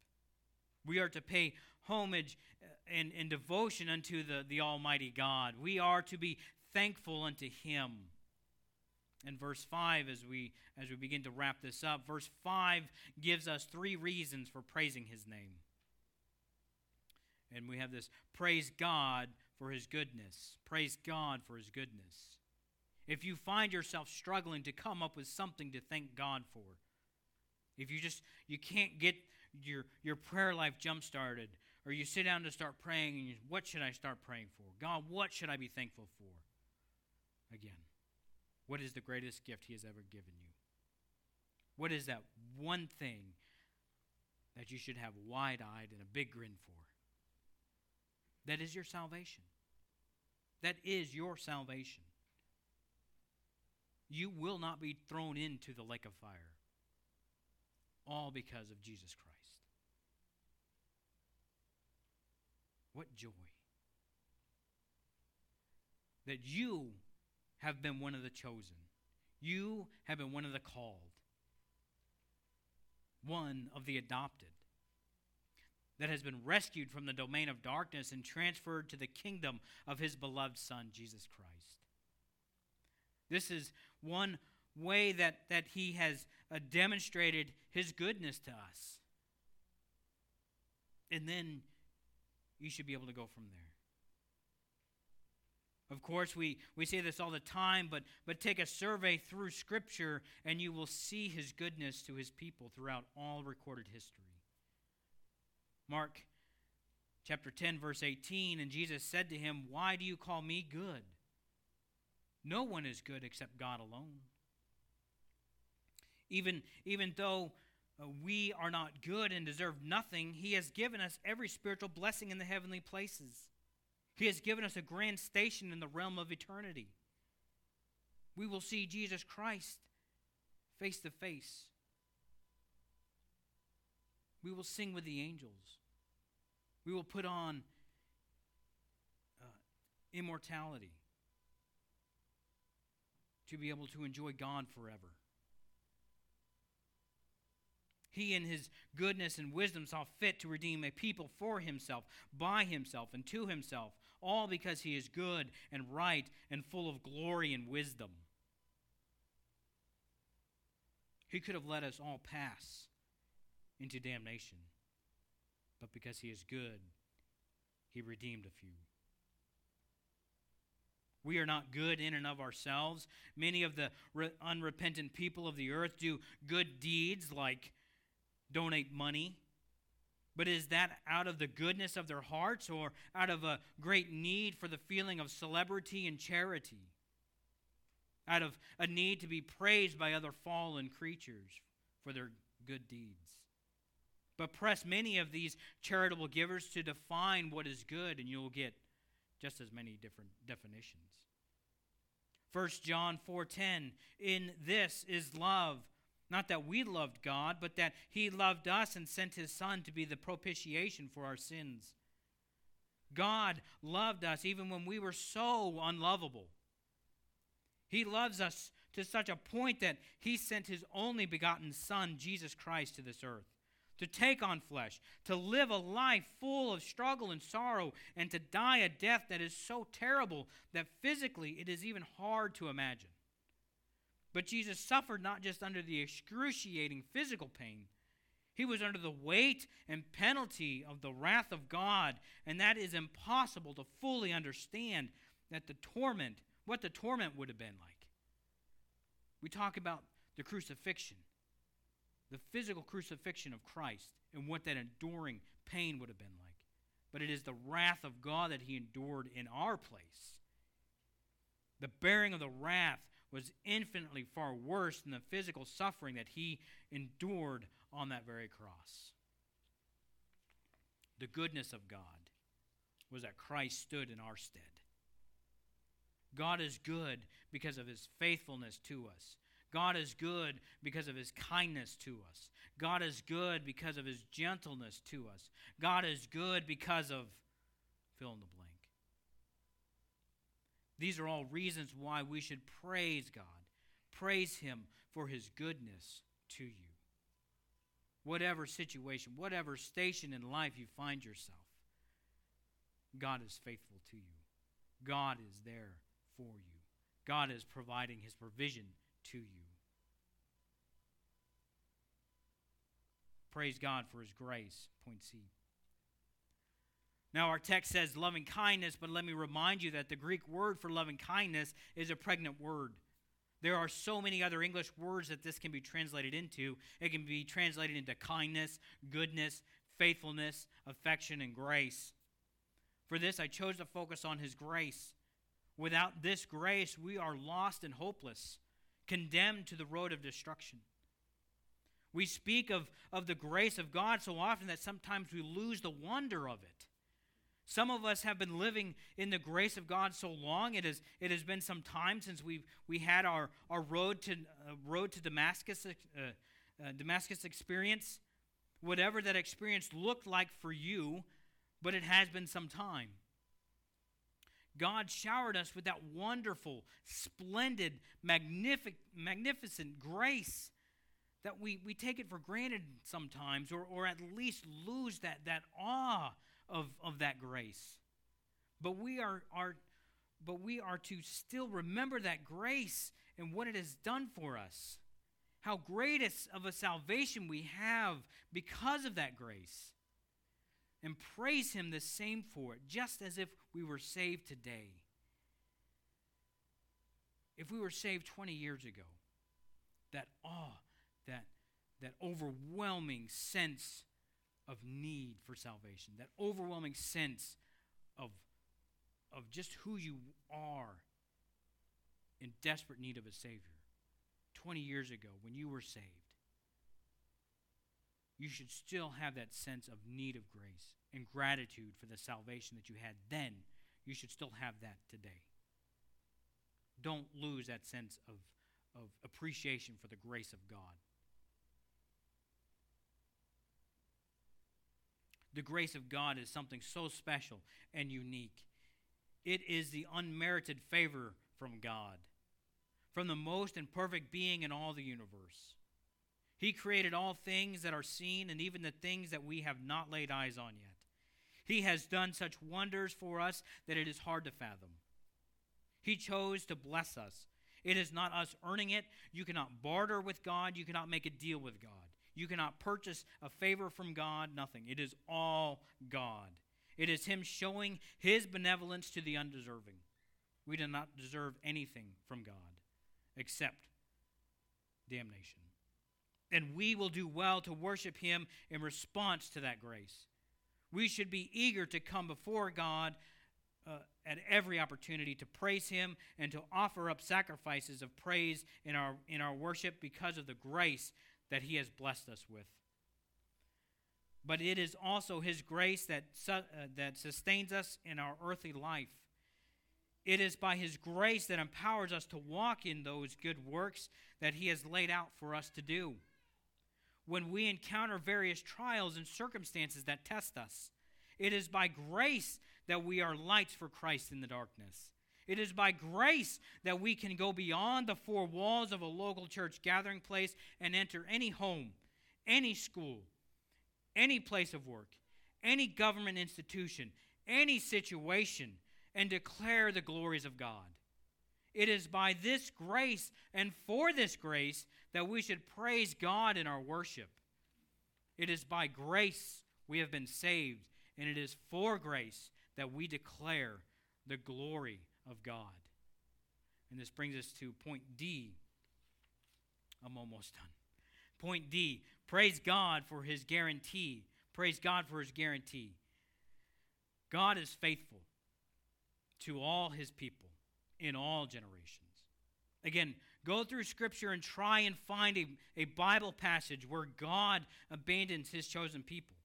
We are to pay homage uh, and, and devotion unto the, the Almighty God. We are to be thankful unto Him. In verse 5, as we, as we begin to wrap this up, verse 5 gives us three reasons for praising His name. And we have this praise God for His goodness. Praise God for His goodness. If you find yourself struggling to come up with something to thank God for, if you just you can't get your your prayer life jump started or you sit down to start praying and you, what should I start praying for? God, what should I be thankful for? Again, what is the greatest gift He has ever given you? What is that one thing that you should have wide eyed and a big grin for? That is your salvation. That is your salvation. you will not be thrown into the lake of fire. All because of Jesus Christ. What joy that you have been one of the chosen. You have been one of the called, one of the adopted, that has been rescued from the domain of darkness and transferred to the kingdom of his beloved Son, Jesus Christ. This is one way that, that he has uh, demonstrated his goodness to us. And then you should be able to go from there. Of course, we, we say this all the time, but, but take a survey through Scripture and you will see his goodness to his people throughout all recorded history. Mark chapter 10, verse 18, and Jesus said to him, Why do you call me good? No one is good except God alone. Even, even though we are not good and deserve nothing, he has given us every spiritual blessing in the heavenly places. He has given us a grand station in the realm of eternity. We will see Jesus Christ face to face. We will sing with the angels. We will put on uh, immortality to be able to enjoy God forever. He, in his goodness and wisdom, saw fit to redeem a people for himself, by himself, and to himself, all because he is good and right and full of glory and wisdom. He could have let us all pass into damnation, but because he is good, he redeemed a few. We are not good in and of ourselves. Many of the re- unrepentant people of the earth do good deeds like donate money but is that out of the goodness of their hearts or out of a great need for the feeling of celebrity and charity? Out of a need to be praised by other fallen creatures for their good deeds? But press many of these charitable givers to define what is good, and you'll get just as many different definitions. 1 John 4:10 In this is love not that we loved God, but that He loved us and sent His Son to be the propitiation for our sins. God loved us even when we were so unlovable. He loves us to such a point that He sent His only begotten Son, Jesus Christ, to this earth to take on flesh, to live a life full of struggle and sorrow, and to die a death that is so terrible that physically it is even hard to imagine. But Jesus suffered not just under the excruciating physical pain, he was under the weight and penalty of the wrath of God, and that is impossible to fully understand that the torment, what the torment would have been like. We talk about the crucifixion, the physical crucifixion of Christ, and what that enduring pain would have been like. But it is the wrath of God that he endured in our place. The bearing of the wrath was infinitely far worse than the physical suffering that he endured on that very cross. The goodness of God was that Christ stood in our stead. God is good because of his faithfulness to us. God is good because of his kindness to us. God is good because of his gentleness to us. God is good because of fill in the blank. These are all reasons why we should praise God. Praise Him for His goodness to you. Whatever situation, whatever station in life you find yourself, God is faithful to you. God is there for you. God is providing His provision to you. Praise God for His grace. Point C. Now, our text says loving kindness, but let me remind you that the Greek word for loving kindness is a pregnant word. There are so many other English words that this can be translated into. It can be translated into kindness, goodness, faithfulness, affection, and grace. For this, I chose to focus on His grace. Without this grace, we are lost and hopeless, condemned to the road of destruction. We speak of, of the grace of God so often that sometimes we lose the wonder of it. Some of us have been living in the grace of God so long. It has, it has been some time since we've, we had our, our road to, uh, road to Damascus, uh, uh, Damascus experience. Whatever that experience looked like for you, but it has been some time. God showered us with that wonderful, splendid, magnific- magnificent grace that we, we take it for granted sometimes, or, or at least lose that, that awe of, of that grace. But we are, are but we are to still remember that grace and what it has done for us. How greatest of a salvation we have because of that grace. And praise Him the same for it, just as if we were saved today. If we were saved 20 years ago, that awe, that, that overwhelming sense of need for salvation, that overwhelming sense of, of just who you are in desperate need of a Savior. 20 years ago, when you were saved, you should still have that sense of need of grace and gratitude for the salvation that you had then. You should still have that today. Don't lose that sense of, of appreciation for the grace of God. The grace of God is something so special and unique. It is the unmerited favor from God, from the most and perfect being in all the universe. He created all things that are seen and even the things that we have not laid eyes on yet. He has done such wonders for us that it is hard to fathom. He chose to bless us. It is not us earning it. You cannot barter with God, you cannot make a deal with God. You cannot purchase a favor from God, nothing. It is all God. It is Him showing His benevolence to the undeserving. We do not deserve anything from God except damnation. And we will do well to worship Him in response to that grace. We should be eager to come before God uh, at every opportunity to praise Him and to offer up sacrifices of praise in our, in our worship because of the grace that He has blessed us with. But it is also His grace that, su- uh, that sustains us in our earthly life. It is by His grace that empowers us to walk in those good works that He has laid out for us to do. When we encounter various trials and circumstances that test us, it is by grace that we are lights for Christ in the darkness. It is by grace that we can go beyond the four walls of a local church gathering place and enter any home, any school, any place of work, any government institution, any situation, and declare the glories of God. It is by this grace and for this grace that we should praise God in our worship. It is by grace we have been saved, and it is for grace that we declare the glory of God. And this brings us to point D. I'm almost done. Point D praise God for his guarantee. Praise God for his guarantee. God is faithful to all his people in all generations. Again, go through Scripture and try and find a, a Bible passage where God abandons his chosen people.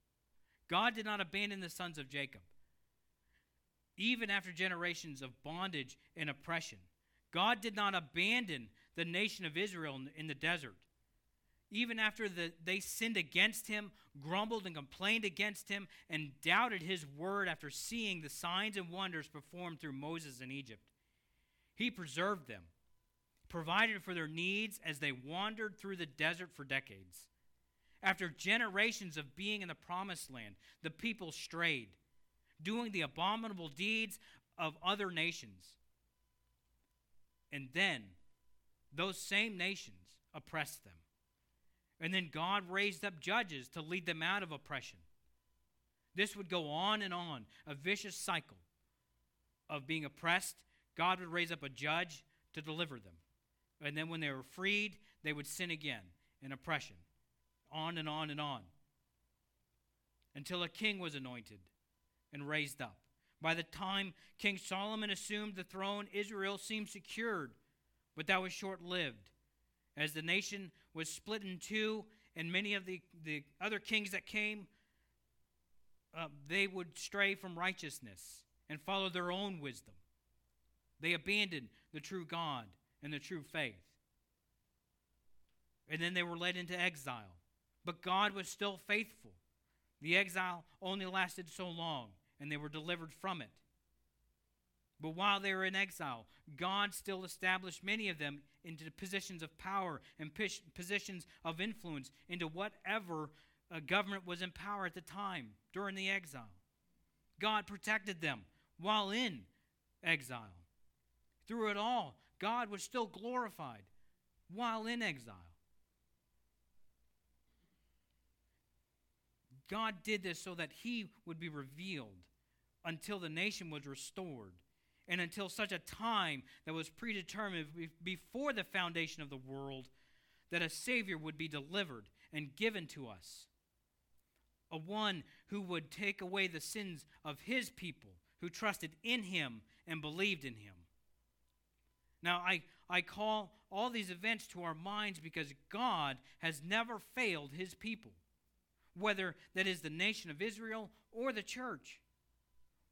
God did not abandon the sons of Jacob even after generations of bondage and oppression. God did not abandon the nation of Israel in the desert. Even after the, they sinned against him, grumbled and complained against him, and doubted his word after seeing the signs and wonders performed through Moses in Egypt, he preserved them, provided for their needs as they wandered through the desert for decades. After generations of being in the promised land, the people strayed doing the abominable deeds of other nations. And then those same nations oppressed them. And then God raised up judges to lead them out of oppression. This would go on and on, a vicious cycle of being oppressed. God would raise up a judge to deliver them. And then when they were freed, they would sin again in oppression. On and on and on. Until a king was anointed and raised up. By the time King Solomon assumed the throne, Israel seemed secured, but that was short lived. As the nation was split in two, and many of the, the other kings that came uh, they would stray from righteousness and follow their own wisdom. They abandoned the true God and the true faith. And then they were led into exile. But God was still faithful. The exile only lasted so long, and they were delivered from it. But while they were in exile, God still established many of them into positions of power and positions of influence into whatever government was in power at the time during the exile. God protected them while in exile. Through it all, God was still glorified while in exile. God did this so that he would be revealed until the nation was restored and until such a time that was predetermined before the foundation of the world that a Savior would be delivered and given to us. A one who would take away the sins of his people who trusted in him and believed in him. Now, I, I call all these events to our minds because God has never failed his people, whether that is the nation of Israel or the church.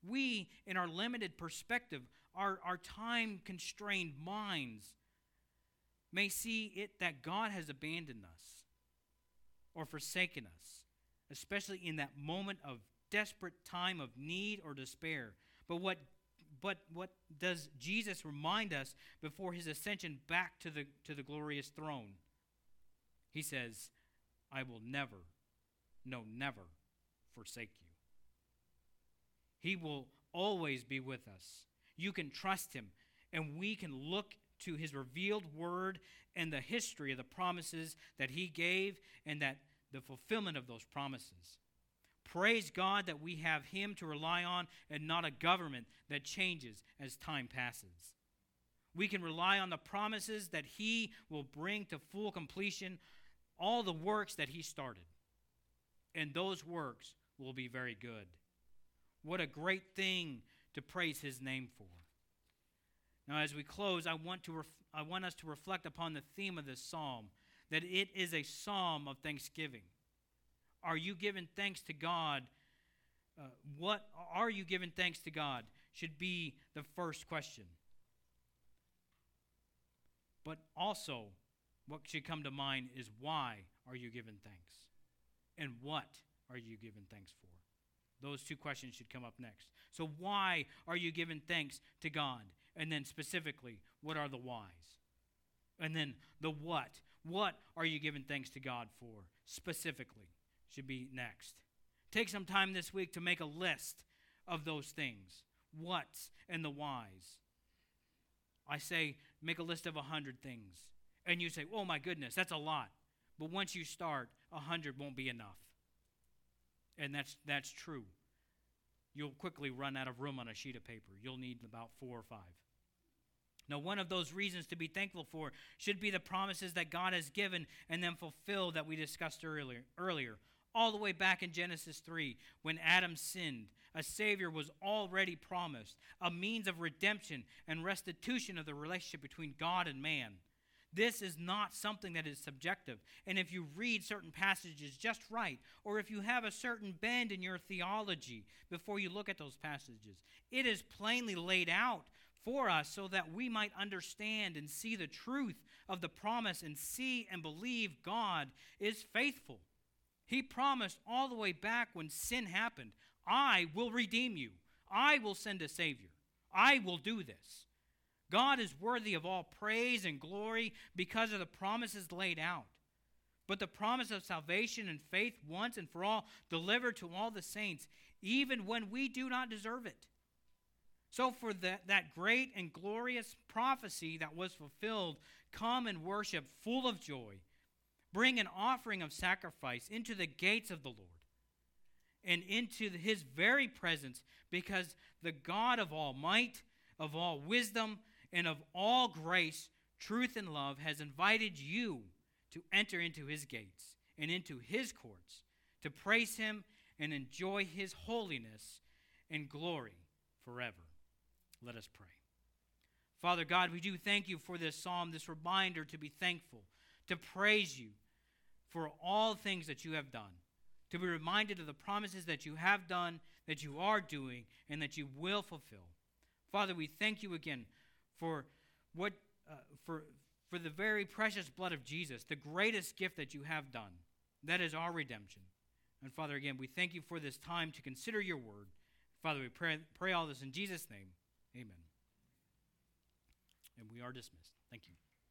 We, in our limited perspective, our, our time constrained minds, may see it that God has abandoned us or forsaken us, especially in that moment of desperate time of need or despair. But what but what does Jesus remind us before his ascension back to the, to the glorious throne? He says, I will never, no, never forsake you. He will always be with us. You can trust him, and we can look to his revealed word and the history of the promises that he gave and that the fulfillment of those promises. Praise God that we have him to rely on and not a government that changes as time passes. We can rely on the promises that he will bring to full completion all the works that he started. And those works will be very good. What a great thing to praise his name for. Now, as we close, I want, to ref- I want us to reflect upon the theme of this psalm that it is a psalm of thanksgiving. Are you giving thanks to God? Uh, what are you giving thanks to God? Should be the first question. But also, what should come to mind is why are you giving thanks? And what are you giving thanks for? Those two questions should come up next. So, why are you giving thanks to God? And then, specifically, what are the whys? And then, the what. What are you giving thanks to God for? Specifically, should be next. Take some time this week to make a list of those things what's and the whys. I say, make a list of a 100 things. And you say, oh my goodness, that's a lot. But once you start, a 100 won't be enough. And that's, that's true. You'll quickly run out of room on a sheet of paper. You'll need about four or five. Now, one of those reasons to be thankful for should be the promises that God has given and then fulfilled that we discussed earlier. earlier. All the way back in Genesis 3, when Adam sinned, a Savior was already promised, a means of redemption and restitution of the relationship between God and man. This is not something that is subjective. And if you read certain passages just right, or if you have a certain bend in your theology before you look at those passages, it is plainly laid out for us so that we might understand and see the truth of the promise and see and believe God is faithful. He promised all the way back when sin happened I will redeem you, I will send a Savior, I will do this. God is worthy of all praise and glory because of the promises laid out. But the promise of salvation and faith once and for all delivered to all the saints, even when we do not deserve it. So, for that, that great and glorious prophecy that was fulfilled, come and worship full of joy. Bring an offering of sacrifice into the gates of the Lord and into his very presence, because the God of all might, of all wisdom, and of all grace, truth, and love has invited you to enter into his gates and into his courts, to praise him and enjoy his holiness and glory forever. Let us pray. Father God, we do thank you for this psalm, this reminder to be thankful, to praise you for all things that you have done, to be reminded of the promises that you have done, that you are doing, and that you will fulfill. Father, we thank you again for what uh, for for the very precious blood of Jesus, the greatest gift that you have done. That is our redemption. And Father, again, we thank you for this time to consider your word. Father, we pray, pray all this in Jesus' name. Amen. And we are dismissed. Thank you.